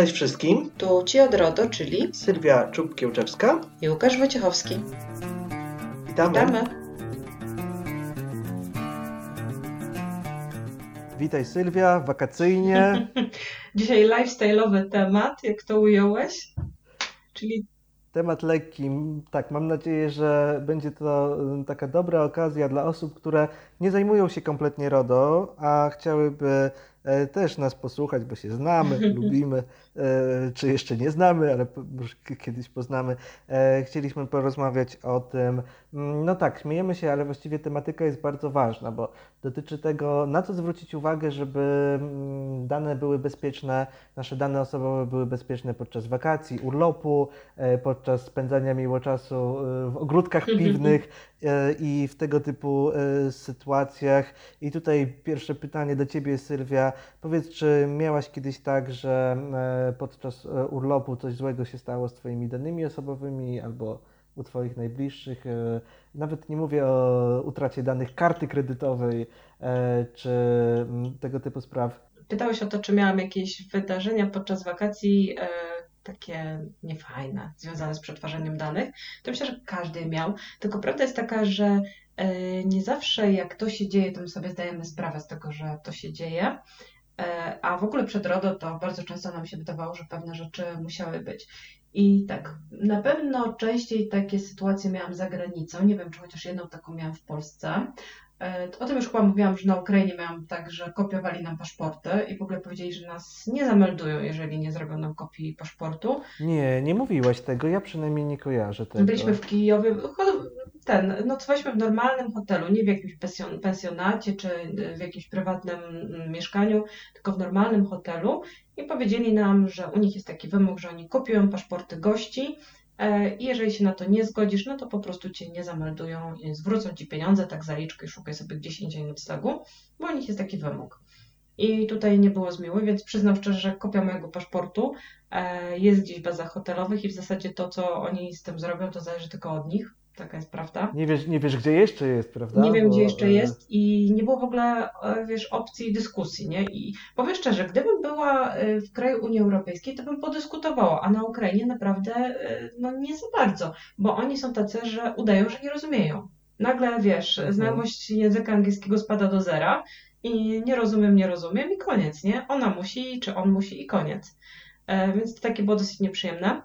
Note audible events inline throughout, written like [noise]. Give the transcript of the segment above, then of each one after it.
Cześć wszystkim. Tu Ci od RODO, czyli Sylwia Czub-Kiełczewska i Łukasz Wojciechowski. Witamy. Witamy. Witaj Sylwia, wakacyjnie. [laughs] Dzisiaj lifestyle'owy temat, jak to ująłeś? Czyli Temat lekki. Tak, mam nadzieję, że będzie to y, taka dobra okazja dla osób, które nie zajmują się kompletnie RODO, a chciałyby też nas posłuchać, bo się znamy, [laughs] lubimy, e, czy jeszcze nie znamy, ale kiedyś poznamy. E, Chcieliśmy porozmawiać o tym. Mm, No tak, śmiejemy się, ale właściwie tematyka jest bardzo ważna, bo dotyczy tego, na co zwrócić uwagę, żeby mm, dane były bezpieczne, nasze dane osobowe były bezpieczne podczas wakacji, urlopu, e, podczas spędzania miło czasu e, w ogródkach [laughs] piwnych e, i w tego typu sytuacjach. I tutaj pierwsze pytanie do Ciebie, Sylwia. Powiedz, czy miałaś kiedyś tak, że podczas urlopu coś złego się stało z Twoimi danymi osobowymi albo u Twoich najbliższych? E, Nawet nie mówię o utracie danych karty kredytowej e, czy mm, tego typu spraw. pytałeś o to, czy miałam jakieś wydarzenia podczas wakacji e, takie niefajne, związane z przetwarzaniem danych. To myślę, że każdy miał. Tylko prawda jest taka, że nie zawsze jak to się dzieje, to my sobie zdajemy sprawę z tego, że to się dzieje. A w ogóle przed RODO to bardzo często nam się wydawało, że pewne rzeczy musiały być. I tak, na pewno częściej takie sytuacje miałam za granicą. Nie wiem, czy chociaż jedną taką miałam w Polsce. E, O tym już chyba mówiłam, że na Ukrainie miałam tak, że kopiowali nam paszporty i w ogóle powiedzieli, że nas nie zameldują, jeżeli nie zrobią nam kopii paszportu. Nie, nie mówiłaś tego, ja przynajmniej nie kojarzę tego. Byliśmy w Kijowie, cho- ten, nocowaliśmy w normalnym hotelu, nie w jakimś pensjon- pensjonacie czy w jakimś prywatnym mm, mieszkaniu, tylko w normalnym hotelu i powiedzieli nam, że u nich jest taki wymóg, że oni kopiują paszporty gości e, i jeżeli się na to nie zgodzisz, no to po prostu cię nie zameldują, zwrócą ci pieniądze, tak zaliczkę i szukaj sobie gdzieś indziej noclegu, bo u nich jest taki wymóg. I tutaj nie było zmiły, więc przyznam szczerze, że kopia mojego paszportu e, jest gdzieś w bazach hotelowych i w zasadzie to, co oni z tym zrobią, to zależy tylko od nich. Taka jest prawda. Nie wiesz, nie wiesz, gdzie jeszcze jest, prawda? Nie wiem, Bo, gdzie jeszcze e, jest i nie było w ogóle, e, wiesz, opcji dyskusji, nie? I powiem szczerze, gdybym była e, w kraju Unii Europejskiej, to bym podyskutowała, a na Ukrainie naprawdę, no nie za bardzo, bo oni są tacy, że udają, że nie rozumieją. Nagle, wiesz, Mhm. znajomość języka angielskiego spada do zera i nie rozumiem, nie rozumiem i koniec, nie? Ona musi, czy on musi i koniec. Więc to takie było dosyć nieprzyjemne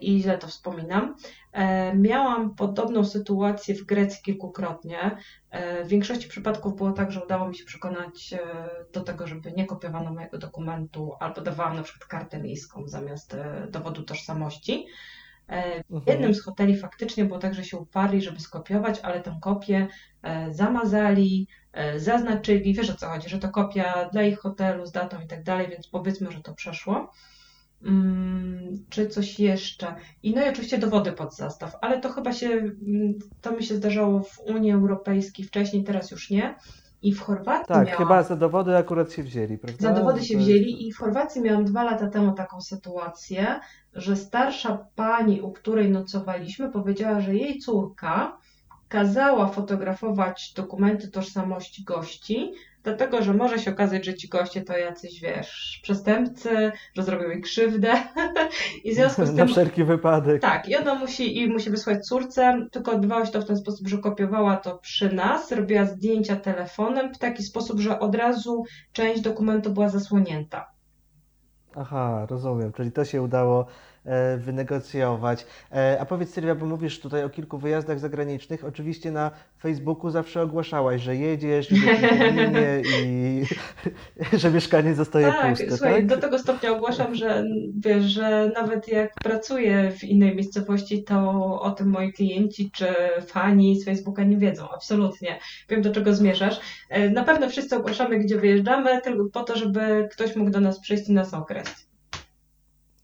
i źle to wspominam. E, Miałam podobną sytuację w Grecji kilkukrotnie. E, W większości przypadków było tak, że udało mi się przekonać e, do tego, żeby nie kopiowano mojego dokumentu albo dawałam na przykład kartę miejską zamiast e, dowodu tożsamości. E, W mhm. jednym z hoteli faktycznie było tak, że się uparli, żeby skopiować, ale tę kopię e, zamazali, e, zaznaczyli. Wiesz o co chodzi, że to kopia dla ich hotelu z datą i tak dalej, więc powiedzmy, że to przeszło. Mm, czy coś jeszcze? I no i oczywiście dowody pod zastaw, ale to chyba się, mm, to mi się zdarzało w Unii Europejskiej wcześniej, teraz już nie. I w Chorwacji Tak, miałam... chyba za dowody akurat się wzięli, prawda? Za dowody się wzięli i w Chorwacji miałam dwa lata temu taką sytuację, że starsza pani, u której nocowaliśmy, powiedziała, że jej córka kazała fotografować dokumenty tożsamości gości, dlatego że może się okazać, że ci goście to jacyś, wiesz, przestępcy, że zrobią jej krzywdę [laughs] i w związku z Na tym wszelki wypadek. tak, i ona musi, i musi wysłać córce, tylko odbywało się to w ten sposób, że kopiowała to przy nas, robiła zdjęcia telefonem w taki sposób, że od razu część dokumentu była zasłonięta. Aha, rozumiem, czyli to się udało wynegocjować. E, a powiedz Sylwia, bo mówisz tutaj o kilku wyjazdach zagranicznych. Oczywiście na Facebooku zawsze ogłaszałaś, że jedziesz, że i [laughs] że mieszkanie zostaje Tak, puste, słuchaj, tak? do tego stopnia ogłaszam, że wiesz, że nawet jak pracuję w innej miejscowości, to o tym moi klienci czy fani z Facebooka nie wiedzą, absolutnie. Wiem, do czego zmierzasz. E, Na pewno wszyscy ogłaszamy, gdzie wyjeżdżamy, tylko po to, żeby ktoś mógł do nas przyjść i nas określić.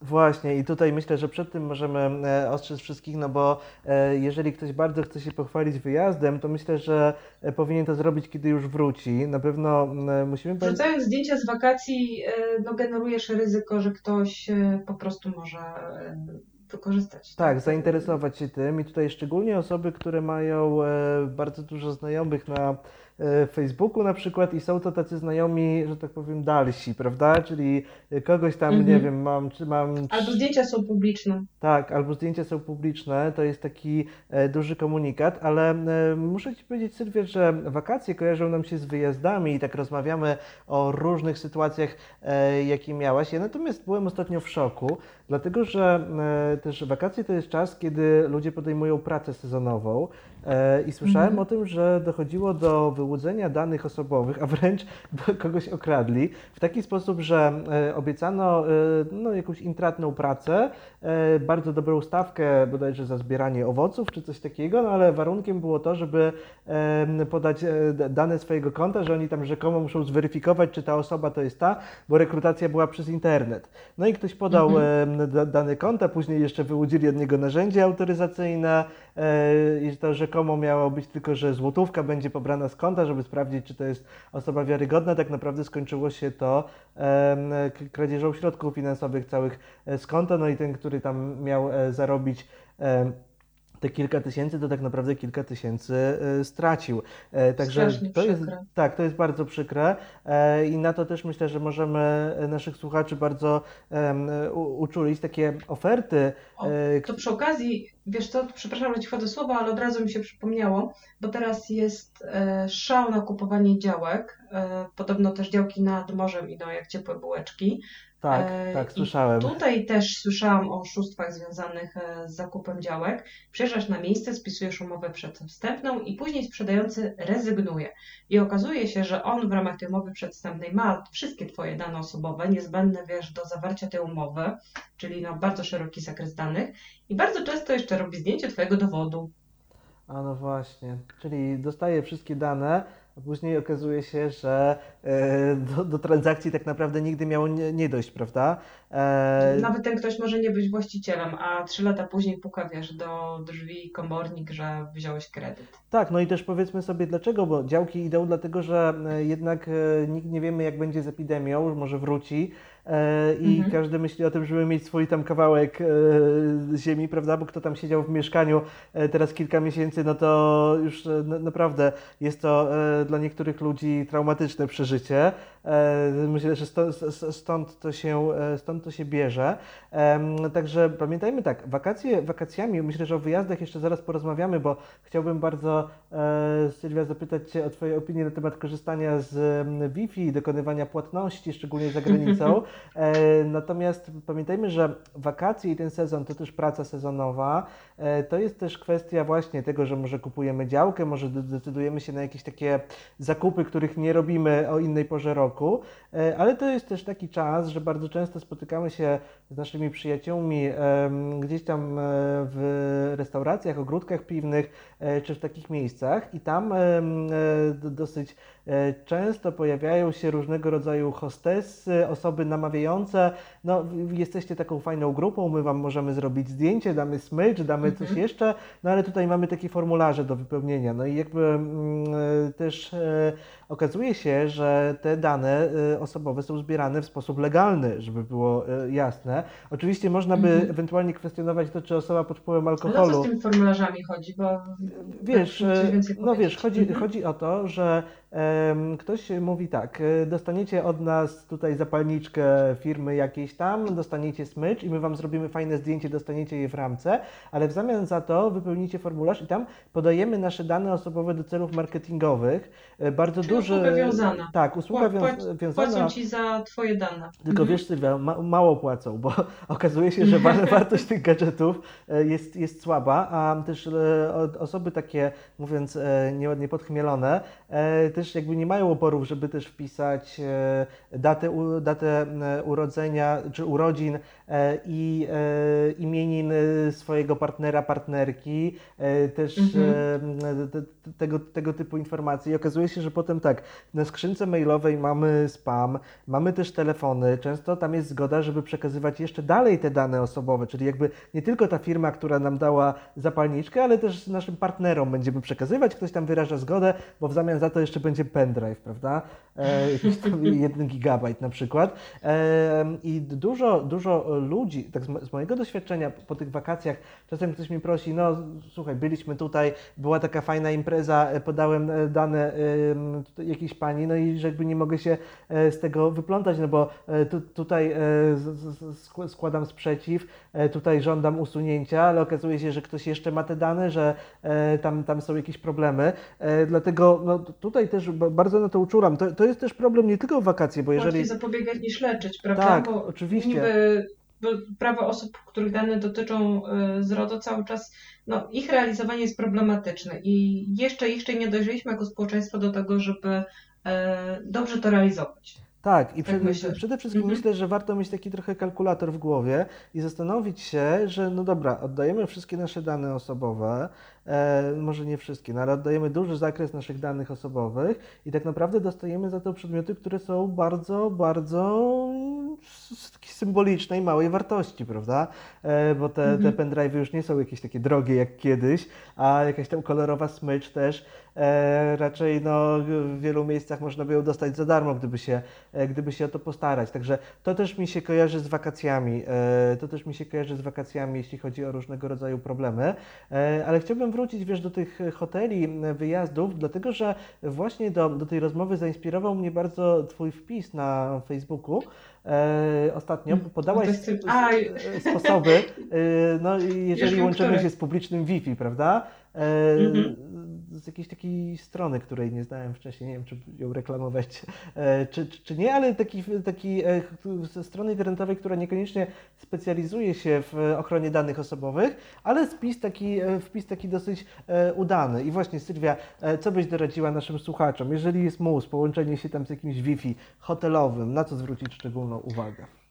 Właśnie, i tutaj myślę, że przed tym możemy e, ostrzec wszystkich, no bo e, jeżeli ktoś bardzo chce się pochwalić wyjazdem, to myślę, że e, powinien to zrobić, kiedy już wróci. Na pewno musimy. Wrzucając zdjęcia z wakacji, no generujesz ryzyko, że ktoś po prostu może wykorzystać. Tak, zainteresować się tym i tutaj szczególnie osoby, które mają bardzo dużo znajomych na Facebooku na przykład i są to tacy znajomi, że tak powiem, dalsi, prawda? Czyli kogoś tam, mhm. nie wiem, mam, czy mam... Albo zdjęcia są publiczne. Tak, albo zdjęcia są publiczne, to jest taki duży komunikat, ale muszę Ci powiedzieć, Sylwia, że wakacje kojarzą nam się z wyjazdami i tak rozmawiamy o różnych sytuacjach, jakie miałaś. Ja natomiast byłem ostatnio w szoku, dlatego że też wakacje to jest czas, kiedy ludzie podejmują pracę sezonową e, i słyszałem mhm. o tym, że dochodziło do wyłudzenia danych osobowych, a wręcz [laughs] kogoś okradli w taki sposób, że e, obiecano e, no, jakąś intratną pracę, bardzo dobrą stawkę bodajże za zbieranie owoców czy coś takiego, no ale warunkiem było to, żeby podać dane swojego konta, że oni tam rzekomo muszą zweryfikować, czy ta osoba to jest ta, bo rekrutacja była przez internet. No i ktoś podał mhm. dane konta, później jeszcze wyłudzili od niego narzędzie autoryzacyjne e, i to rzekomo miało być tylko, że złotówka będzie pobrana z konta, żeby sprawdzić, czy to jest osoba wiarygodna. Tak naprawdę skończyło się to kradzieżą środków finansowych całych e, z konta, no i ten, który tam miał e, zarobić te kilka tysięcy, to tak naprawdę kilka tysięcy e, stracił. E, także to jest, tak, to jest bardzo przykre e, i na to też myślę, że możemy naszych słuchaczy bardzo uczulić takie oferty. O, to przy okazji, wiesz co, przepraszam, że Ci wchodzę słowa, ale od razu mi się przypomniało, bo teraz jest szał na kupowanie działek, podobno też działki nad morzem idą jak ciepłe bułeczki. Tak, e, tak, słyszałem. I tutaj też słyszałam o oszustwach związanych e, z zakupem działek. Przyjeżdżasz na miejsce, spisujesz umowę przedwstępną i później sprzedający rezygnuje. I okazuje się, że on w ramach tej umowy przedwstępnej ma wszystkie Twoje dane osobowe, niezbędne wiesz, do zawarcia tej umowy, czyli no, bardzo szeroki zakres danych i bardzo często jeszcze robi zdjęcie Twojego dowodu. A no właśnie, czyli dostaje wszystkie dane, a później okazuje się, że e, do, do transakcji tak naprawdę nigdy miało nie, nie dojść, prawda? E... Nawet ten ktoś może nie być właścicielem, a trzy lata później puka, wiesz, do drzwi komornik, że wziąłeś kredyt. Tak, no i też powiedzmy sobie dlaczego, bo działki idą dlatego, że e, jednak e, nikt nie wiemy jak będzie z epidemią, może wróci, i mhm. każdy myśli o tym, żeby mieć swój tam kawałek e, ziemi, prawda? Bo kto tam siedział w mieszkaniu e, teraz kilka miesięcy, no to już naprawdę jest to dla niektórych ludzi traumatyczne przeżycie. Myślę, że stąd, to, się, stąd to się bierze. Także pamiętajmy tak, wakacje wakacjami, myślę, że o wyjazdach jeszcze zaraz porozmawiamy, bo chciałbym bardzo Sylwia zapytać Cię o Twoje opinie na temat korzystania z Wi-Fi, dokonywania płatności, szczególnie za granicą. [laughs] E, natomiast pamiętajmy, że wakacje i ten sezon to też praca sezonowa. E, to jest też kwestia właśnie tego, że może kupujemy działkę, może decydujemy się na jakieś takie zakupy, których nie robimy o innej porze roku, e, ale to jest też taki czas, że bardzo często spotykamy się z naszymi przyjaciółmi gdzieś tam w restauracjach, ogródkach piwnych czy w takich miejscach i tam dosyć często pojawiają się różnego rodzaju hostessy, osoby na namawiające, no jesteście taką fajną grupą, my Wam możemy zrobić zdjęcie, damy smycz, damy mhm. coś jeszcze, no ale tutaj mamy takie formularze do wypełnienia, no i jakby mm, e, też e, okazuje się, że te dane e, osobowe są zbierane w sposób legalny, żeby było e, jasne. Oczywiście można by mhm. ewentualnie kwestionować to, czy osoba pod wpływem alkoholu... Ale co z tymi formularzami chodzi, bo... Wiesz, no wiesz, chodzi, mhm. chodzi o to, że ktoś mówi tak, dostaniecie od nas tutaj zapalniczkę firmy jakiejś tam, dostaniecie smycz i my Wam zrobimy fajne zdjęcie, dostaniecie je w ramce, ale w zamian za to wypełnicie formularz i tam podajemy nasze dane osobowe do celów marketingowych. E, bardzo Czyli duży... usługa wiązana. Tak, usługa Pła, wiązana. Płacą Ci za Twoje dane. Tylko mhm. wiesz Sylwia, ma, mało płacą, bo [laughs] okazuje się, że [laughs] wartość tych gadżetów e, jest, jest słaba, a też e, osoby takie, mówiąc nieładnie podchmielone, też jakby nie mają oporów, żeby też wpisać datę, datę urodzenia czy urodzin e, i e, imienin swojego partnera, partnerki, e, też mhm. Tego, tego typu informacji. I okazuje się, że potem tak, na skrzynce mailowej mamy spam, mamy też telefony, często tam jest zgoda, żeby przekazywać jeszcze dalej te dane osobowe, czyli jakby nie tylko ta firma, która nam dała zapalniczkę, ale też naszym partnerom będziemy przekazywać, ktoś tam wyraża zgodę, bo w zamian za to jeszcze będzie pendrive, prawda? E, [laughs] jeden gigabajt na przykład. E, I dużo, dużo ludzi, tak z mojego doświadczenia po tych wakacjach, czasem ktoś mi prosi, no słuchaj, byliśmy tutaj, była taka fajna impreza, e, podałem dane jakiejś pani, no i że jakby nie mogę się z tego wyplątać, no bo tu, tutaj składam sprzeciw, tutaj żądam usunięcia, ale okazuje się, że ktoś jeszcze ma te dane, że tam, tam są jakieś problemy. Dlatego no, tutaj też bardzo na to uczulam. To, to jest też problem nie tylko w wakacje, bo jeżeli... Łatwiej zapobiegać niż leczyć, prawda? Tak, bo oczywiście. Niby, bo prawo osób, których dane dotyczą y, z RODO cały czas, no ich realizowanie jest problematyczne i jeszcze, jeszcze nie dojrzeliśmy jako społeczeństwo do tego, żeby y, dobrze to realizować. Tak, i tak przed, przede wszystkim mhm. myślę, że warto mieć taki trochę kalkulator w głowie i zastanowić się, że no dobra, oddajemy wszystkie nasze dane osobowe, e, może nie wszystkie, no ale oddajemy duży zakres naszych danych osobowych i tak naprawdę dostajemy za to przedmioty, które są bardzo, bardzo symbolicznej, małej wartości, prawda? E, bo te, mhm. te pendrive już nie są jakieś takie drogie jak kiedyś, a jakaś tam kolorowa smycz też raczej no, w wielu miejscach można by ją dostać za darmo, gdyby się, e, gdyby się o to postarać. Także to też mi się kojarzy z wakacjami. E, to też mi się kojarzy z wakacjami, jeśli chodzi o różnego rodzaju problemy. E, ale chciałbym wrócić, wiesz, do tych hoteli, wyjazdów, dlatego że właśnie do, do tej rozmowy zainspirował mnie bardzo Twój wpis na Facebooku, e, ostatnio, bo podałaś sposoby, e, no jeżeli łączymy się z publicznym Wi-Fi, prawda? E, mhm z jakiejś takiej strony, której nie znałem wcześniej, nie wiem, czy ją reklamować, e, czy, czy nie, ale taki, taki e, strony internetowej, która niekoniecznie specjalizuje się w ochronie danych osobowych, ale wpis taki, e, wpis taki dosyć udany. I właśnie Sylwia, co byś doradziła naszym słuchaczom, jeżeli jest mus, połączenie się tam z jakimś Wi-Fi hotelowym, na co zwrócić szczególną uwagę?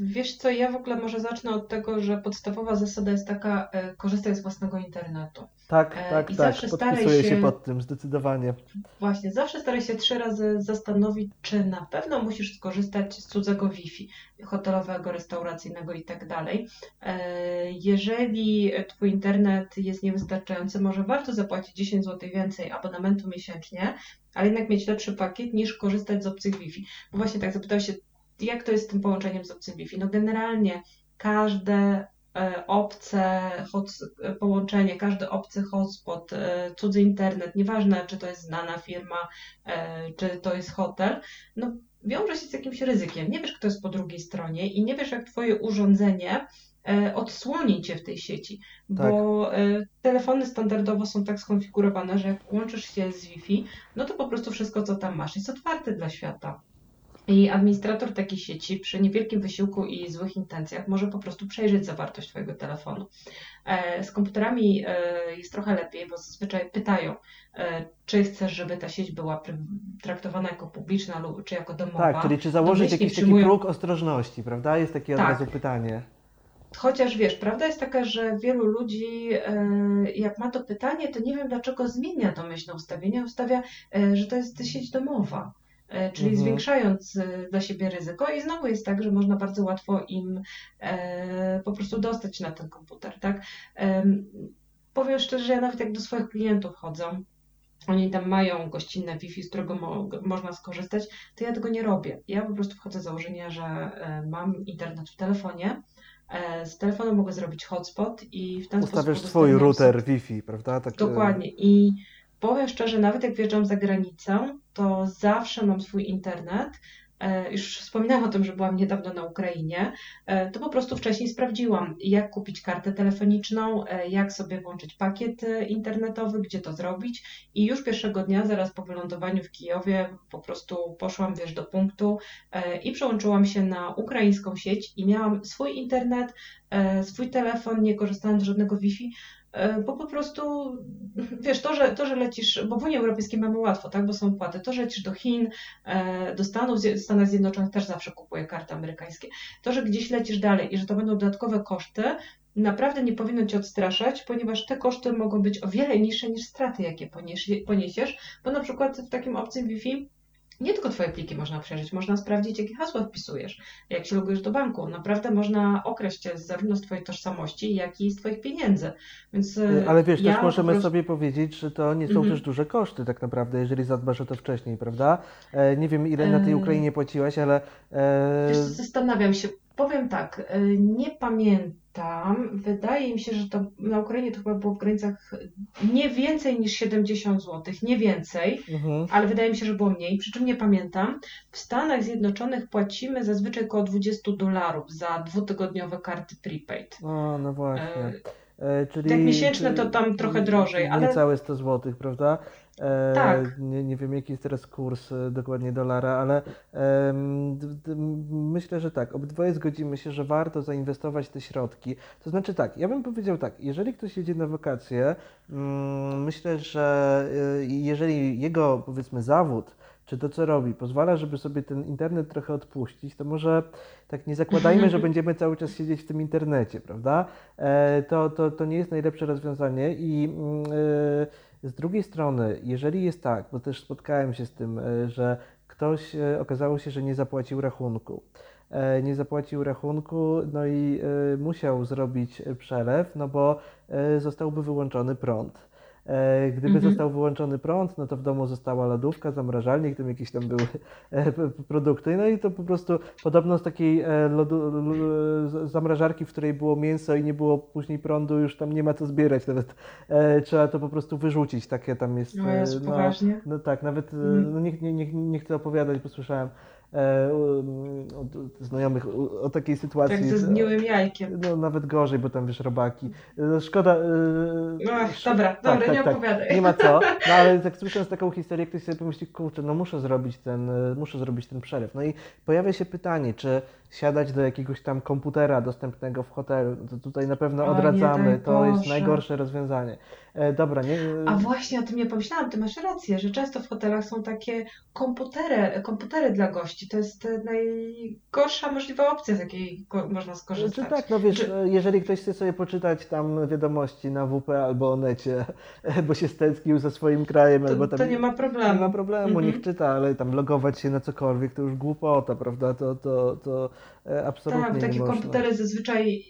Wiesz co, ja w ogóle może zacznę od tego, że podstawowa zasada jest taka, korzystaj z własnego internetu. Tak, e, tak, I tak. Podpisuję się, się pod tym zdecydowanie. Właśnie, zawsze staraj się trzy razy zastanowić, czy na pewno musisz skorzystać z cudzego Wi-Fi, hotelowego, restauracyjnego i tak dalej. Jeżeli Twój internet jest niewystarczający, może warto zapłacić 10 zł więcej abonamentu miesięcznie, ale jednak mieć lepszy pakiet niż korzystać z obcych Wi-Fi. Bo właśnie tak zapytałeś się, jak to jest z tym połączeniem z obcym Wi-Fi? No generalnie każde E, obce e, połączenie, każdy obcy hotspot, e, cudzy internet, nieważne czy to jest znana firma, czy to jest hotel, no wiąże się z jakimś ryzykiem. Nie wiesz, kto jest po drugiej stronie i nie wiesz, jak Twoje urządzenie odsłoni Cię w tej sieci, tak. bo telefony standardowo są tak skonfigurowane, że jak łączysz się z Wi-Fi, no to po prostu wszystko, co tam masz, jest otwarte dla świata. I administrator takiej sieci przy niewielkim wysiłku i złych intencjach może po prostu przejrzeć zawartość Twojego telefonu. E, z komputerami e, jest trochę lepiej, bo zazwyczaj pytają, e, czy chcesz, żeby ta sieć była traktowana jako publiczna lub czy jako domowa. Tak, czyli czy założyć jakiś przyjmują... taki próg ostrożności, prawda? Jest takie od tak. razu pytanie. Chociaż wiesz, prawda jest taka, że wielu ludzi, jak ma to pytanie, to nie wiem dlaczego zmienia domyślne ustawienie, ustawia, że to jest sieć domowa. E, czyli mhm. zwiększając e, dla siebie ryzyko i znowu jest tak, że można bardzo łatwo im e, po prostu dostać na ten komputer, tak? Powiem szczerze, że ja nawet jak do swoich klientów chodzę, oni tam mają gościnne Wi-Fi, z którego mo można skorzystać, to ja tego nie robię. Ja po prostu wchodzę z założenia, że mam internet w telefonie, z telefonu mogę zrobić hotspot i w ten Ustawiasz sposób... Ustawiasz swój router Wi-Fi, prawda? Tak, Dokładnie. I powiem szczerze, nawet jak wjeżdżam za granicę, to zawsze mam swój internet. E, już wspominałam o tym, że byłam niedawno na Ukrainie, e, to po prostu wcześniej sprawdziłam, jak kupić kartę telefoniczną, e, jak sobie włączyć pakiet internetowy, gdzie to zrobić. I już pierwszego dnia, zaraz po wylądowaniu w Kijowie, po prostu poszłam wiesz, do punktu i przełączyłam się na ukraińską sieć i miałam swój internet, swój telefon, nie korzystałam z żadnego Wi-Fi. E, bo po prostu, wiesz, to że, to, że lecisz, bo w Unii Europejskiej mamy łatwo, tak, bo są płaty, to, że lecisz do Chin, e, do Stanów, Stanach Zjednoczonych też zawsze kupuję karty amerykańskie, to, że gdzieś lecisz dalej i że to będą dodatkowe koszty, naprawdę nie powinno Cię odstraszać, ponieważ te koszty mogą być o wiele niższe niż straty, jakie poniesiesz, bo na przykład w takim obcym Wi-Fi nie tylko Twoje pliki można przejrzeć, można sprawdzić, jakie hasła wpisujesz, jak się logujesz do banku. Naprawdę można określić cię zarówno z Twojej tożsamości, jak i z Twoich pieniędzy. Więc y, Ale wiesz, ja też możemy prostu... sobie powiedzieć, że to nie są mm -hmm. też duże koszty tak naprawdę, jeżeli zadbasz o to wcześniej, prawda? E, nie wiem, ile na tej Ukrainie płaciłaś, ale... E... Wiesz, zastanawiam się, Powiem tak, e, nie pamiętam. Wydaje mi się, że to na Ukrainie to chyba było w granicach nie więcej niż 70 zł, nie więcej, mhm. ale wydaje mi się, że było mniej, przy czym nie pamiętam. W Stanach Zjednoczonych płacimy zazwyczaj około 20 dolarów za dwutygodniowe karty prepaid. O, no właśnie. E, e czyli, Jak miesięczne to tam trochę drożej, ale... Niecałe 100 zł, prawda? E, tak. Nie, nie wiem, jaki jest teraz kurs e, dokładnie dolara, ale e, myślę, że tak. Obydwoje zgodzimy się, że warto zainwestować te środki. To znaczy tak, ja bym powiedział tak, jeżeli ktoś jedzie na wakacje, mm, myślę, że e, jeżeli jego, powiedzmy, zawód, czy to, co robi, pozwala, żeby sobie ten internet trochę odpuścić, to może tak nie zakładajmy, że [laughs] będziemy cały czas siedzieć w tym internecie, prawda? E, to, to, to nie jest najlepsze rozwiązanie i mm, z drugiej strony, jeżeli jest tak, bo też spotkałem się z tym, e, że ktoś e, okazało się, że nie zapłacił rachunku. E, nie zapłacił rachunku, no i musiał zrobić przelew, no bo zostałby wyłączony prąd. E, gdyby mhm. został wyłączony prąd, no to w domu została lodówka, zamrażalnik, tam jakieś tam były e, produkty. No i to po prostu podobno z takiej e, lodu, zamrażarki, w której było mięso i nie było później prądu, już tam nie ma co zbierać. Nawet trzeba to po prostu wyrzucić. Takie tam jest. No, jest no, poważnie. no tak, nawet mhm. no nie, nie, nie, nie chcę opowiadać, bo słyszałem od znajomych o takiej sytuacji. Tak ze zgniłym jajkiem. No nawet gorzej, bo tam wiesz, robaki. No, szkoda. E, no dobra, tak, dobra, tak, nie tak, opowiadaj. Nie ma co. [laughs] No ale jak słysząc taką historię, ktoś sobie pomyśli, kurczę, no muszę zrobić ten, e, muszę zrobić ten przelew. No i pojawia się pytanie, czy siadać do jakiegoś tam komputera dostępnego w hotelu, to tutaj na pewno odradzamy, nie, to jest najgorsze rozwiązanie. E, dobra, nie... A właśnie o tym nie pomyślałam, ty masz rację, że często w hotelach są takie komputery, komputery dla gości. To jest najgorsza możliwa opcja, z jakiej można skorzystać. Znaczy, tak, no wiesz, Czy... jeżeli ktoś chce sobie poczytać tam wiadomości na WP albo o necie, [laughs] bo się stęsknił ze swoim krajem, to, albo tam... To nie ma problemu. Nie ma problemu, niech czyta, ale tam logować się na cokolwiek to już głupota, prawda? To, to, to E, absolutnie Tak, takie komputery zazwyczaj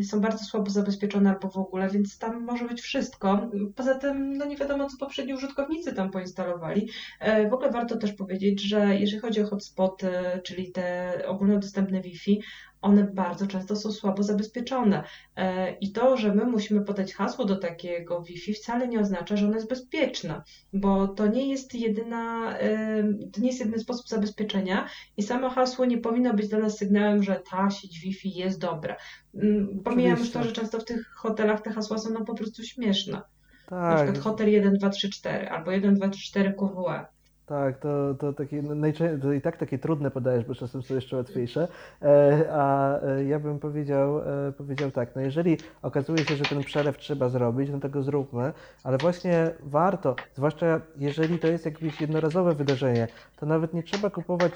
y, są bardzo słabo zabezpieczone albo w ogóle, więc tam może być wszystko. Poza tym, no nie wiadomo, co poprzedni użytkownicy tam poinstalowali. E, w ogóle warto też powiedzieć, że jeżeli chodzi o hotspoty, czyli te ogólnodostępne Wi-Fi, one bardzo często są słabo zabezpieczone. E, I to, że my musimy podać hasło do takiego Wi-Fi, wcale nie oznacza, że ono jest bezpieczne, bo to nie jest jedyna, e, to nie jest jedyny sposób zabezpieczenia i samo hasło nie powinno być dla nas sygnałem, że ta sieć Wi-Fi jest dobra. Mm, pomijam już to, że często w tych hotelach te hasła są no po prostu śmieszne. Tak. Na przykład hotel 1, 2, 3, 4 albo 1, 2, 3, 4 QWE. Tak, to, to, takie, no, to i tak takie trudne podajesz, bo czasem są jeszcze łatwiejsze. E, a e, ja bym powiedział, e, powiedział tak, no jeżeli okazuje się, że ten przelew trzeba zrobić, no to go zróbmy, ale właśnie warto, zwłaszcza jeżeli to jest jakieś jednorazowe wydarzenie, to nawet nie trzeba kupować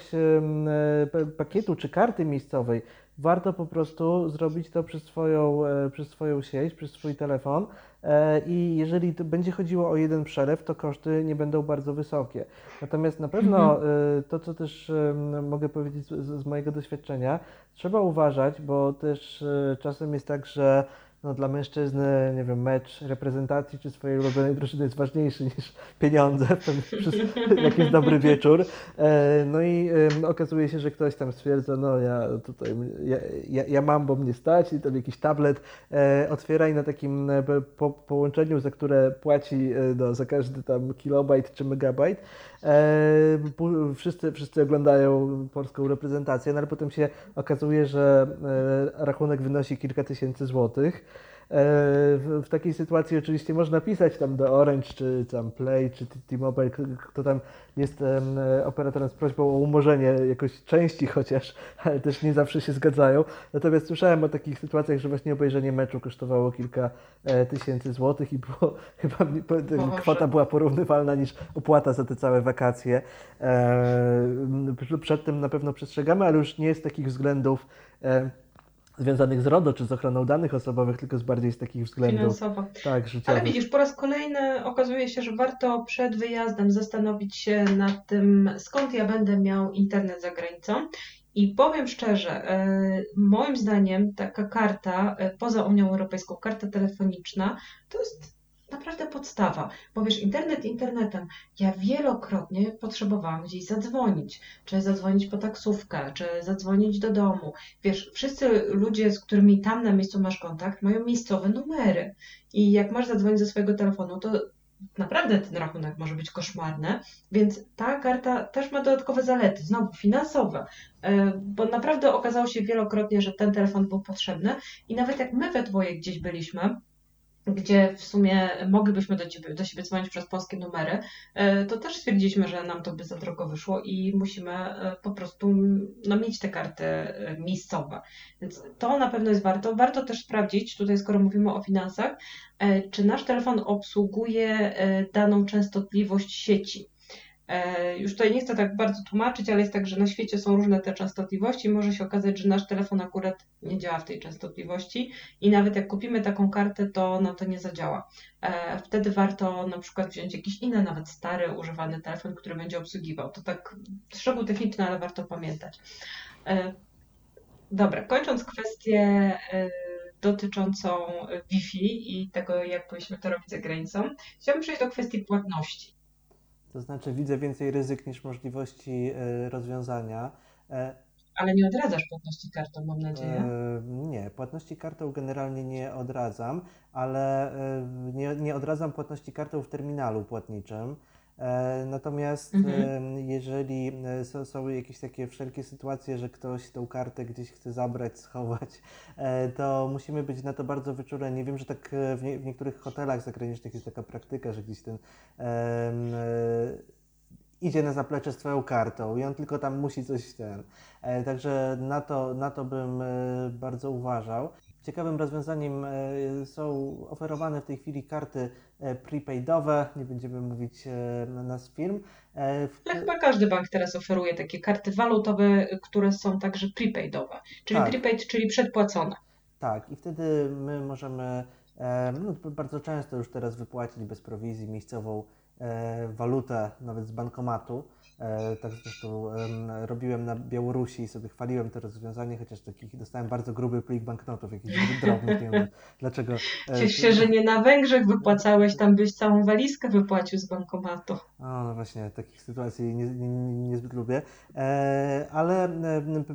pakietu czy karty miejscowej. Warto po prostu zrobić to przez swoją, przez swoją sieć, przez swój telefon E, i jeżeli będzie chodziło o jeden przelew, to koszty nie będą bardzo wysokie. Natomiast na pewno mhm. e, to, co też mogę powiedzieć z, z mojego doświadczenia, trzeba uważać, bo też e, czasem jest tak, że no, dla mężczyzny, nie wiem, mecz reprezentacji czy swojej ulubionej drużyny jest ważniejszy niż pieniądze przez [laughs] [laughs] jakiś dobry wieczór. E, no i okazuje się, że ktoś tam stwierdza, no ja tutaj, ja, ja, ja mam, bo mnie stać i tam jakiś tablet e, otwiera i na takim e, po, połączeniu, za które płaci no, za każdy tam kilobajt czy megabajt, wszyscy, wszyscy oglądają polską reprezentację, no ale potem się okazuje, że rachunek wynosi kilka tysięcy złotych. E, w, takiej sytuacji oczywiście można pisać tam do Orange, czy tam Play, czy T-Mobile, kto tam jest operatorem z prośbą o umorzenie jakoś części chociaż, [laughs] ale też nie zawsze się zgadzają. Natomiast słyszałem o takich sytuacjach, że właśnie obejrzenie meczu kosztowało kilka e, tysięcy złotych i było, [laughs] chyba kwota była porównywalna niż opłata za te całe wakacje. E, przed tym na pewno przestrzegamy, ale już nie z takich względów związanych z RODO czy z ochroną danych osobowych, tylko z bardziej z takich względów. Finansowo. Tak, życiowych. Ale widzisz, po raz kolejny okazuje się, że warto przed wyjazdem zastanowić się nad tym, skąd ja będę miał internet za granicą. I powiem szczerze, e, moim zdaniem taka karta e, poza Unią Europejską, karta telefoniczna, to jest naprawdę podstawa. Bo wiesz, internet internetem. Ja wielokrotnie potrzebowałam gdzieś zadzwonić, czy zadzwonić po taksówkę, czy zadzwonić do domu. Wiesz, wszyscy ludzie, z którymi tam na miejscu masz kontakt, mają miejscowe numery. I jak masz zadzwonić ze swojego telefonu, to naprawdę ten rachunek może być koszmarny, więc ta karta też ma dodatkowe zalety, znowu finansowe, e, bo naprawdę okazało się wielokrotnie, że ten telefon był potrzebny i nawet jak my we dwoje gdzieś byliśmy, gdzie w sumie moglibyśmy do, ciebie, do siebie dzwonić przez polskie numery, e, to też stwierdziliśmy, że nam to by za drogo wyszło i musimy e, po prostu no, mieć te karty e, miejscowe. Więc to na pewno jest warto. Warto też sprawdzić, tutaj skoro mówimy o finansach, czy nasz telefon obsługuje daną częstotliwość sieci. E, już tutaj nie chcę tak bardzo tłumaczyć, ale jest tak, że na świecie są różne te częstotliwości. Może się okazać, że nasz telefon akurat nie działa w tej częstotliwości i nawet jak kupimy taką kartę, to nam to nie zadziała. E, wtedy warto na przykład wziąć jakiś inny, nawet stary, używany telefon, który będzie obsługiwał. To tak szczegół techniczny, ale warto pamiętać. E, dobra, kończąc kwestię dotyczącą Wi-Fi i tego, jak powinniśmy to robić za granicą, chciałabym przejść do kwestii płatności. To znaczy widzę więcej ryzyk niż możliwości e, rozwiązania. E, Ale nie odradzasz płatności kartą, mam nadzieję. E, nie, płatności kartą generalnie nie odradzam, ale nie, nie odradzam płatności kartą w terminalu płatniczym. E, natomiast mhm. jeżeli e, są, jakieś takie wszelkie sytuacje, że ktoś tą kartę gdzieś chce zabrać, schować, e, to musimy być na to bardzo wyczuleni. Wiem, że tak w, nie, w niektórych hotelach zagranicznych jest taka praktyka, że gdzieś ten idzie na zaplecze z Twoją kartą i on tylko tam musi coś ten. Także na to, na to bym bardzo uważał. Ciekawym rozwiązaniem e, są oferowane w tej chwili karty e, prepaidowe, nie będziemy mówić e, nas firm. W... chyba każdy bank teraz oferuje takie karty walutowe, które są także prepaidowe, czyli tak. prepaid, czyli przedpłacone. Tak, i wtedy my możemy no, bardzo często już teraz wypłacić bez prowizji miejscową walutę nawet z bankomatu tak zresztą robiłem na Białorusi i sobie chwaliłem to rozwiązanie, chociaż takich dostałem bardzo gruby plik banknotów, jakichś drobnych, nie wiem dlaczego. E, Cieszę się, że nie na Węgrzech wypłacałeś, tam byś całą walizkę wypłacił z bankomatu. O, no właśnie, takich sytuacji nie, nie, niezbyt lubię. E, ale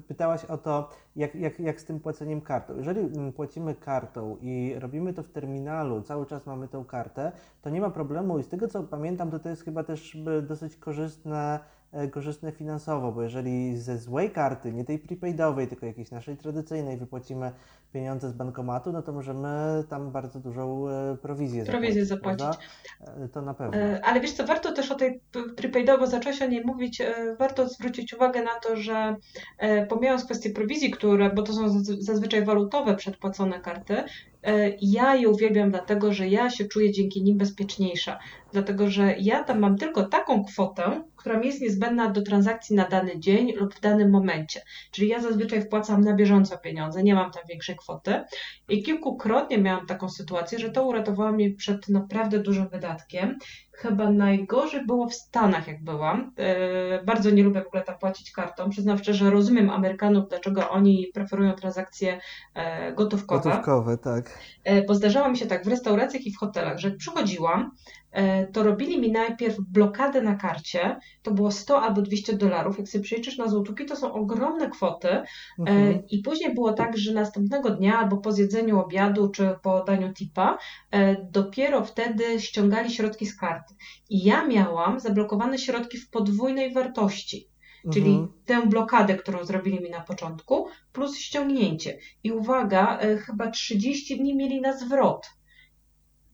pytałaś o to, jak, jak, jak z tym płaceniem kartą. Jeżeli płacimy kartą i robimy to w terminalu, cały czas mamy tą kartę, to nie ma problemu i z tego co pamiętam, to to jest chyba też dosyć korzystne E, korzystne finansowo, bo jeżeli ze złej karty, nie tej prepaidowej, tylko jakiejś naszej tradycyjnej wypłacimy pieniądze z bankomatu, no to możemy tam bardzo dużą e, prowizję, prowizję zapłacić. zapłacić. E, to na pewno. Ale wiesz co, warto też o tej prepaidowej, zacząć o niej mówić, warto zwrócić uwagę na to, że pomijając kwestię prowizji, które, bo to są zazwyczaj walutowe przedpłacone karty, ja je uwielbiam dlatego, że ja się czuję dzięki nim bezpieczniejsza, dlatego że ja tam mam tylko taką kwotę, która mi jest niezbędna do transakcji na dany dzień lub w danym momencie. Czyli ja zazwyczaj wpłacam na bieżąco pieniądze, nie mam tam większej kwoty. I kilkukrotnie miałam taką sytuację, że to uratowało mnie przed naprawdę dużym wydatkiem. Chyba najgorzej było w Stanach, jak byłam. Yy, bardzo nie lubię w ogóle tam płacić kartą. Przyznam szczerze, rozumiem Amerykanów, dlaczego oni preferują transakcje yy, gotówkowe. Gotówkowe, tak. Yy, bo zdarzało mi się tak w restauracjach i w hotelach, że przychodziłam, E, to robili mi najpierw blokadę na karcie, to było 100 albo 200 dolarów. Jak sobie przejrzysz na złotówki, to są ogromne kwoty. E, mhm. I później było tak, że następnego dnia albo po zjedzeniu obiadu czy po daniu tipa, e, dopiero wtedy ściągali środki z karty. I ja miałam zablokowane środki w podwójnej wartości. Czyli mhm. tę blokadę, którą zrobili mi na początku, plus ściągnięcie. I uwaga, chyba 30 dni mieli na zwrot.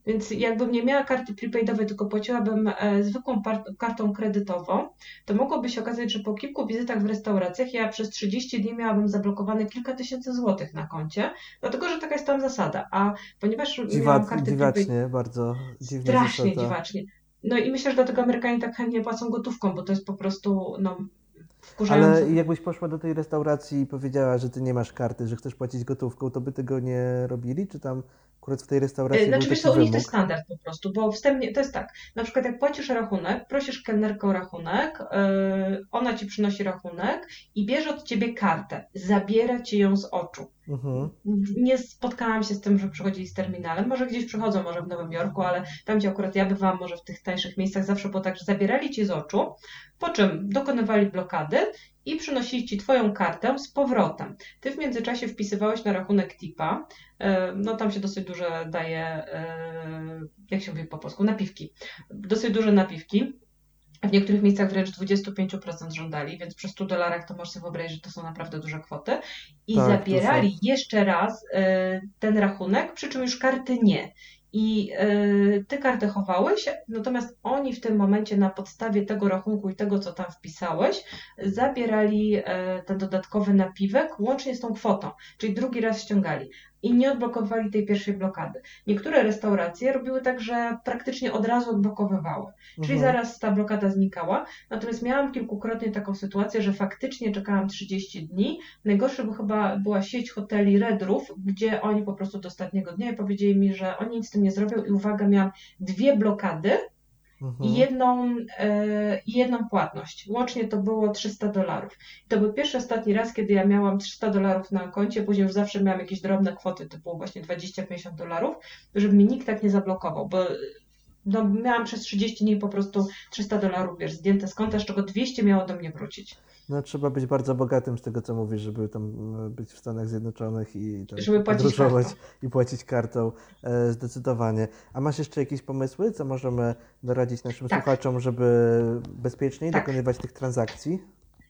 Więc jakbym nie miała karty prepaidowej, tylko płaciłabym e, zwykłą kartą kredytową, to mogłoby się okazać, że po kilku wizytach w restauracjach ja przez 30 dni miałabym zablokowane kilka tysięcy złotych na koncie, dlatego że taka jest tam zasada. A ponieważ Dziwa, miałam karty Dziwacznie, bardzo dziwnie. Strasznie zasada. dziwacznie. No i myślę, że dlatego Amerykanie tak chętnie płacą gotówką, bo to jest po prostu no, wkurzające. Ale jakbyś poszła do tej restauracji i powiedziała, że ty nie masz karty, że chcesz płacić gotówką, to by tego nie robili? Czy tam akurat w tej restauracji Znaczy, był wiesz co, u nich to jest standard po prostu, bo wstępnie to jest tak, na przykład jak płacisz rachunek, prosisz kelnerkę o rachunek, yy, ona ci przynosi rachunek i bierze od ciebie kartę, zabiera ci ją z oczu. Mhm. Nie spotkałam się z tym, że przychodzili z terminalem. Może gdzieś przychodzą, może w Nowym Jorku, ale tam, gdzie akurat ja bywałam, może w tych tańszych miejscach, zawsze było tak, że zabierali ci z oczu, po czym dokonywali blokady i przynosili ci twoją kartę z powrotem. Ty w międzyczasie wpisywałeś na rachunek tipa, e, no tam się dosyć duże daje, e, jak się mówi po polsku, napiwki. Dosyć duże napiwki. W niektórych miejscach wręcz 25% żądali, więc przy 100 dolarach to możesz sobie wyobrazić, że to są naprawdę duże kwoty. I Tak, zabierali jeszcze raz e, ten rachunek, przy czym już karty nie. I e, ty kartę chowałeś, natomiast oni w tym momencie na podstawie tego rachunku i tego, co tam wpisałeś, zabierali e, ten dodatkowy napiwek łącznie z tą kwotą, czyli drugi raz ściągali. I nie odblokowali tej pierwszej blokady. Niektóre restauracje robiły tak, że praktycznie od razu odblokowywały. Czyli Mhm. zaraz ta blokada znikała. Natomiast miałam kilkukrotnie taką sytuację, że faktycznie czekałam 30 dni. Najgorsze by chyba była sieć hoteli Redrów, gdzie oni po prostu do ostatniego dnia powiedzieli mi, że oni nic z tym nie zrobią i uwaga, miałam dwie blokady. I jedną, e, i jedną płatność. Łącznie to było 300 dolarów. To był pierwszy, ostatni raz, kiedy ja miałam 300 dolarów na koncie, później już zawsze miałam jakieś drobne kwoty, typu właśnie 20-50 dolarów, żeby mi nikt tak nie zablokował, bo no, miałam przez 30 dni po prostu 300 dolarów, wiesz, zdjęte z konta, z czego 200 miało do mnie wrócić. No trzeba być bardzo bogatym z tego, co mówisz, żeby tam e, być w Stanach Zjednoczonych i tam Żeby płacić podróżować kartą. i płacić kartą. E, zdecydowanie. A masz jeszcze jakieś pomysły, co możemy doradzić naszym Tak. słuchaczom, żeby bezpieczniej Tak. dokonywać tych transakcji?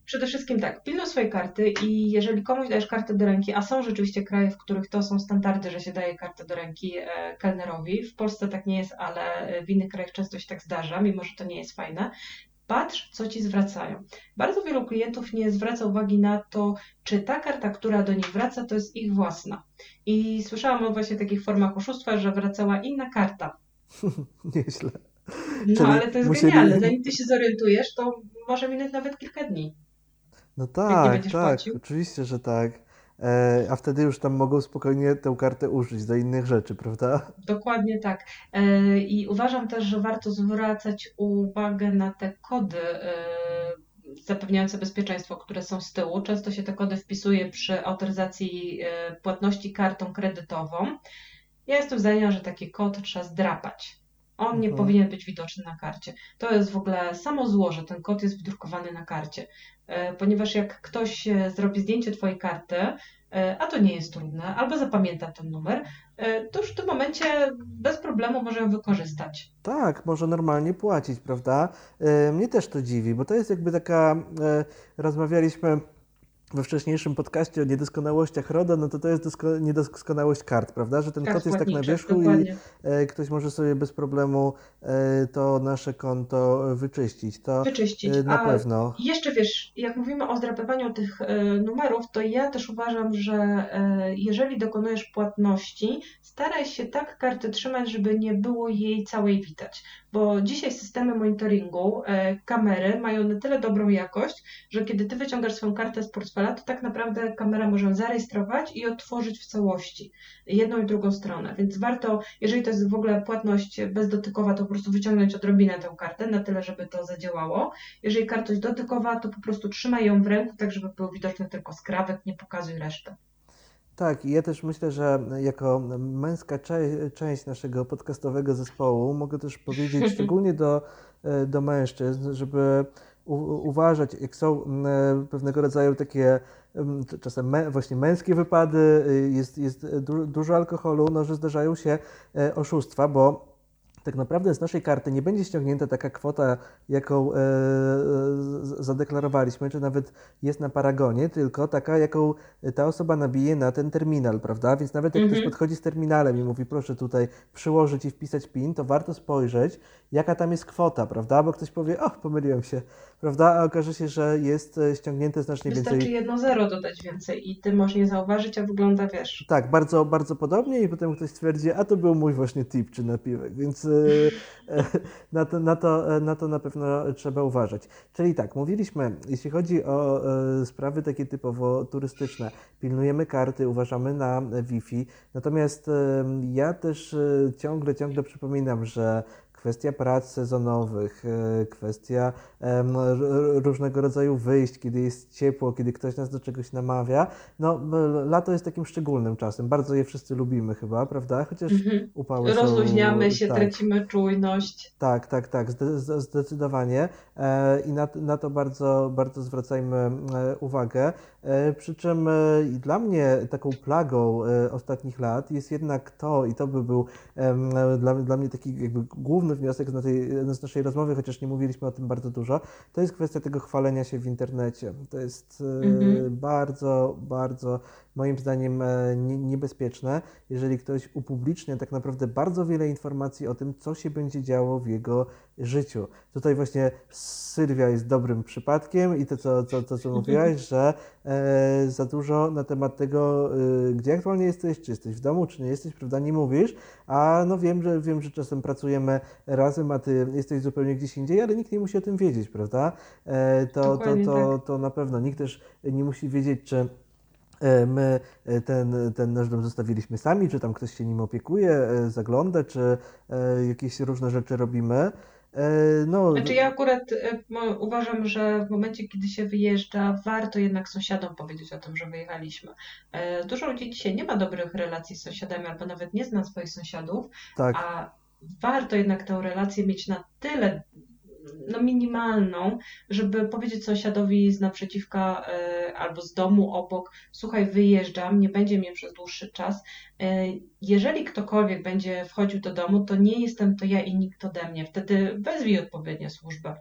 Przede wszystkim tak, pilnuj swojej karty i jeżeli komuś dajesz kartę do ręki, a są rzeczywiście kraje, w których to są standardy, że się daje kartę do ręki e, kelnerowi, w Polsce tak nie jest, ale w innych krajach często się tak zdarza, mimo że to nie jest fajne, patrz, co ci zwracają. Bardzo wielu klientów nie zwraca uwagi na to, czy ta karta, która do nich wraca, to jest ich własna. I słyszałam o właśnie takich formach oszustwa, że wracała inna karta. [laughs] Nieźle. No Czyli ale to jest musieli- genialne. Zanim ty się zorientujesz, to może minąć nawet kilka dni. No nie tak, będziesz tak, płacił? oczywiście, że tak. E, a wtedy już tam mogą spokojnie tę kartę użyć do innych rzeczy, prawda? Dokładnie tak. E, I uważam też, że warto zwracać uwagę na te kody e, zapewniające bezpieczeństwo, które są z tyłu. Często się te kody wpisuje przy autoryzacji płatności kartą kredytową. Ja jestem zdania, że taki kod trzeba zdrapać. On nie Mhm. powinien być widoczny na karcie. To jest w ogóle samo zło, że ten kod jest wydrukowany na karcie. E, Ponieważ jak ktoś e, zrobi zdjęcie Twojej karty, e, a to nie jest trudne, albo zapamięta ten numer, to już w tym momencie bez problemu może ją wykorzystać. Tak, może normalnie płacić, prawda? Mnie też to dziwi, bo to jest jakby taka, rozmawialiśmy we wcześniejszym podcaście o niedoskonałościach RODO, no to to jest dosko- niedoskonałość kart, prawda? Że ten Kart kod jest tak na wierzchu i e, ktoś może sobie bez problemu e, to nasze konto wyczyścić. To Wyczyścić. e, na A pewno. Jeszcze wiesz, jak mówimy o zdrapywaniu tych e, numerów, to ja też uważam, że e, jeżeli dokonujesz płatności, staraj się tak kartę trzymać, żeby nie było jej całej widać. Bo dzisiaj systemy monitoringu, e, kamery mają na tyle dobrą jakość, że kiedy ty wyciągasz swoją kartę z portfela, to tak naprawdę kamera może ją zarejestrować i otworzyć w całości jedną i drugą stronę. Więc warto, jeżeli to jest w ogóle płatność bezdotykowa, to po prostu wyciągnąć odrobinę tę kartę, na tyle, żeby to zadziałało. Jeżeli kartość dotykowa, to po prostu trzymaj ją w ręku, tak żeby był widoczny tylko skrawek, nie pokazuj resztę. Tak, i ja też myślę, że jako męska część naszego podcastowego zespołu mogę też powiedzieć, [laughs] szczególnie do, e, do mężczyzn, żeby uważać, jak są e, pewnego rodzaju takie czasem mę- właśnie męskie wypady, y, jest, jest du- dużo alkoholu, no, że zdarzają się e, oszustwa, bo tak naprawdę z naszej karty nie będzie ściągnięta taka kwota, jaką e, zadeklarowaliśmy, czy nawet jest na paragonie, tylko taka, jaką ta osoba nabije na ten terminal, prawda? Więc nawet jak ktoś Mhm. podchodzi z terminalem i mówi, proszę tutaj przyłożyć i wpisać PIN, to warto spojrzeć, jaka tam jest kwota, prawda? Bo ktoś powie, o, pomyliłem się, prawda? A okaże się, że jest e, ściągnięte znacznie Wystarczy więcej. jedno zero dodać więcej i ty możesz nie zauważyć, a wygląda, wiesz. Tak, bardzo, bardzo podobnie i potem ktoś stwierdzi, a to był mój właśnie tip czy napiwek, więc e, [laughs] e, na to, na, to, na to na pewno trzeba uważać. Czyli tak, mówiliśmy, jeśli chodzi o sprawy takie typowo turystyczne, pilnujemy karty, uważamy na Wi-Fi, natomiast ja też ciągle, ciągle przypominam, że kwestia prac sezonowych, e, kwestia różnego rodzaju wyjść, kiedy jest ciepło, kiedy ktoś nas do czegoś namawia. No, lato jest takim szczególnym czasem. Bardzo je wszyscy lubimy chyba, prawda? Chociaż Mhm. upały są... Rozluźniamy się, tak, tracimy czujność. tak, tak, tak, zde- zde- zdecydowanie. E, I na, na to bardzo, bardzo zwracajmy e, uwagę. E, Przy czym e, dla mnie taką plagą e, ostatnich lat jest jednak to, i to by był dla, dla mnie taki jakby główny wniosek z naszej, z naszej rozmowy, chociaż nie mówiliśmy o tym bardzo dużo, to jest kwestia tego chwalenia się w internecie. To jest Mhm. bardzo, bardzo moim zdaniem e, nie- niebezpieczne, jeżeli ktoś upublicznia tak naprawdę bardzo wiele informacji o tym, co się będzie działo w jego życiu. Tutaj właśnie Sylwia jest dobrym przypadkiem i to, co, co, to, co mówiłaś, [laughs] że e, za dużo na temat tego, e, gdzie aktualnie jesteś, czy jesteś w domu, czy nie jesteś, prawda, nie mówisz, a no wiem, że wiem, że czasem pracujemy razem, a ty jesteś zupełnie gdzieś indziej, ale nikt nie musi o tym wiedzieć, prawda? E, to, to, to, tak. to na pewno nikt też nie musi wiedzieć, czy my e, ten, ten nasz dom zostawiliśmy sami, czy tam ktoś się nim opiekuje, e, zagląda, czy e, jakieś różne rzeczy robimy. E, No, Znaczy ja akurat uważam, że w momencie, kiedy się wyjeżdża, warto jednak sąsiadom powiedzieć o tym, że wyjechaliśmy. E, Dużo ludzi dzisiaj nie ma dobrych relacji z sąsiadami, albo nawet nie zna swoich sąsiadów, tak, a warto jednak tę relację mieć na tyle no, minimalną, żeby powiedzieć sąsiadowi z naprzeciwka e, albo z domu obok, słuchaj, wyjeżdżam, nie będzie mnie przez dłuższy czas. E, jeżeli ktokolwiek będzie wchodził do domu, to nie jestem to ja i nikt ode mnie. Wtedy wezwij odpowiednią służbę.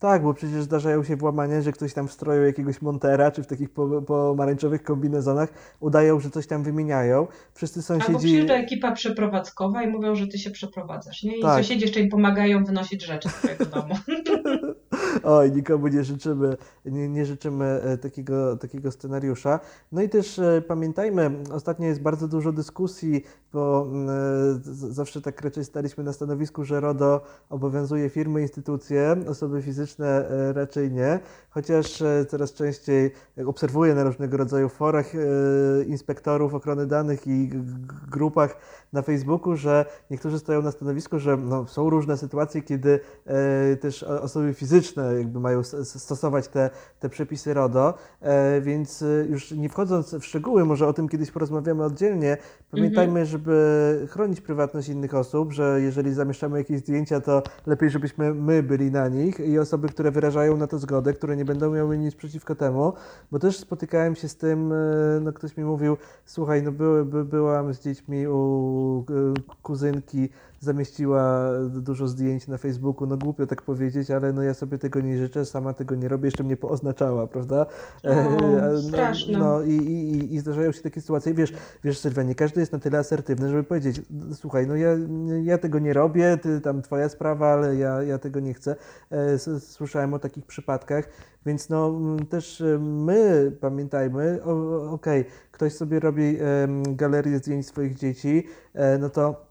Tak, bo przecież zdarzają się włamania, że ktoś tam w stroju jakiegoś montera, czy w takich po- pomarańczowych kombinezonach udają, że coś tam wymieniają. Wszyscy Albo sąsiedzi... przyjeżdża ekipa przeprowadzkowa i mówią, że ty się przeprowadzasz, nie? I Tak. sąsiedzi jeszcze im pomagają wynosić rzeczy z twojego domu. [laughs] Oj, nikomu nie życzymy, nie, nie życzymy e, takiego, takiego scenariusza. No i też e, pamiętajmy, ostatnio jest bardzo dużo dyskusji, bo mm, e, zawsze tak raczej staliśmy na stanowisku, że RODO obowiązuje firmy, instytucje, osoby fizyczne raczej nie, chociaż coraz częściej obserwuję na różnego rodzaju forach inspektorów ochrony danych i grupach na Facebooku, że niektórzy stoją na stanowisku, że no, są różne sytuacje, kiedy e, też osoby fizyczne jakby mają stosować te, te przepisy RODO, e, więc e, już nie wchodząc w szczegóły, może o tym kiedyś porozmawiamy oddzielnie, pamiętajmy, żeby chronić prywatność innych osób, że jeżeli zamieszczamy jakieś zdjęcia, to lepiej, żebyśmy my byli na nich i osoby, które wyrażają na to zgodę, które nie będą miały nic przeciwko temu, bo też spotykałem się z tym, e, no ktoś mi mówił, słuchaj, no były, by, byłam z dziećmi u e, kuzynki, zamieściła dużo zdjęć na Facebooku, no głupio tak powiedzieć, ale no ja sobie tego nie życzę, sama tego nie robię, jeszcze mnie pooznaczała, prawda? E, O, no, straszne. No i, i, i- i zdarzają się takie sytuacje, wiesz, wiesz Sylwia, nie każdy jest na tyle asertywny, żeby powiedzieć, słuchaj, no ja, ja tego nie robię, ty tam twoja sprawa, ale ja, ja tego nie chcę. E, Słyszałem o takich przypadkach, więc no też e, my pamiętajmy, okej, ktoś sobie robi galerię zdjęć swoich dzieci, e, no to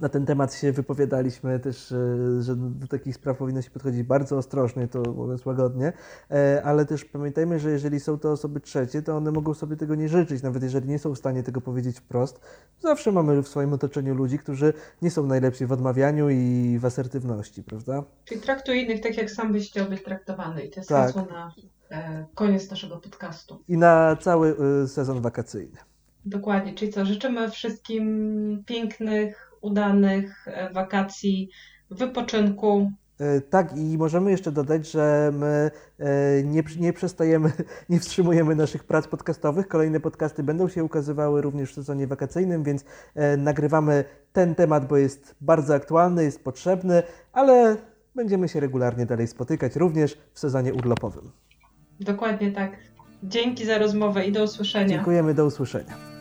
na ten temat się wypowiadaliśmy też, e, że do takich spraw powinno się podchodzić bardzo ostrożnie, to mówiąc łagodnie, e, ale też pamiętajmy, że jeżeli są to osoby trzecie, to one mogą sobie tego nie życzyć, nawet jeżeli nie są w stanie tego powiedzieć wprost. Zawsze mamy w swoim otoczeniu ludzi, którzy nie są najlepsi w odmawianiu i w asertywności, prawda? Czyli traktuj innych tak, jak sam byś chciał być traktowany. I to jest Tak. hasło na e, koniec naszego podcastu. I na cały sezon wakacyjny. Dokładnie. Czyli co, życzymy wszystkim pięknych, udanych e, wakacji, wypoczynku. E, Tak, i możemy jeszcze dodać, że my e, nie, nie przestajemy, [laughs] nie wstrzymujemy naszych prac podcastowych. Kolejne podcasty będą się ukazywały również w sezonie wakacyjnym, więc nagrywamy ten temat, bo jest bardzo aktualny, jest potrzebny, ale będziemy się regularnie dalej spotykać, również w sezonie urlopowym. Dokładnie tak. Dzięki za rozmowę i do usłyszenia. Dziękujemy, do usłyszenia.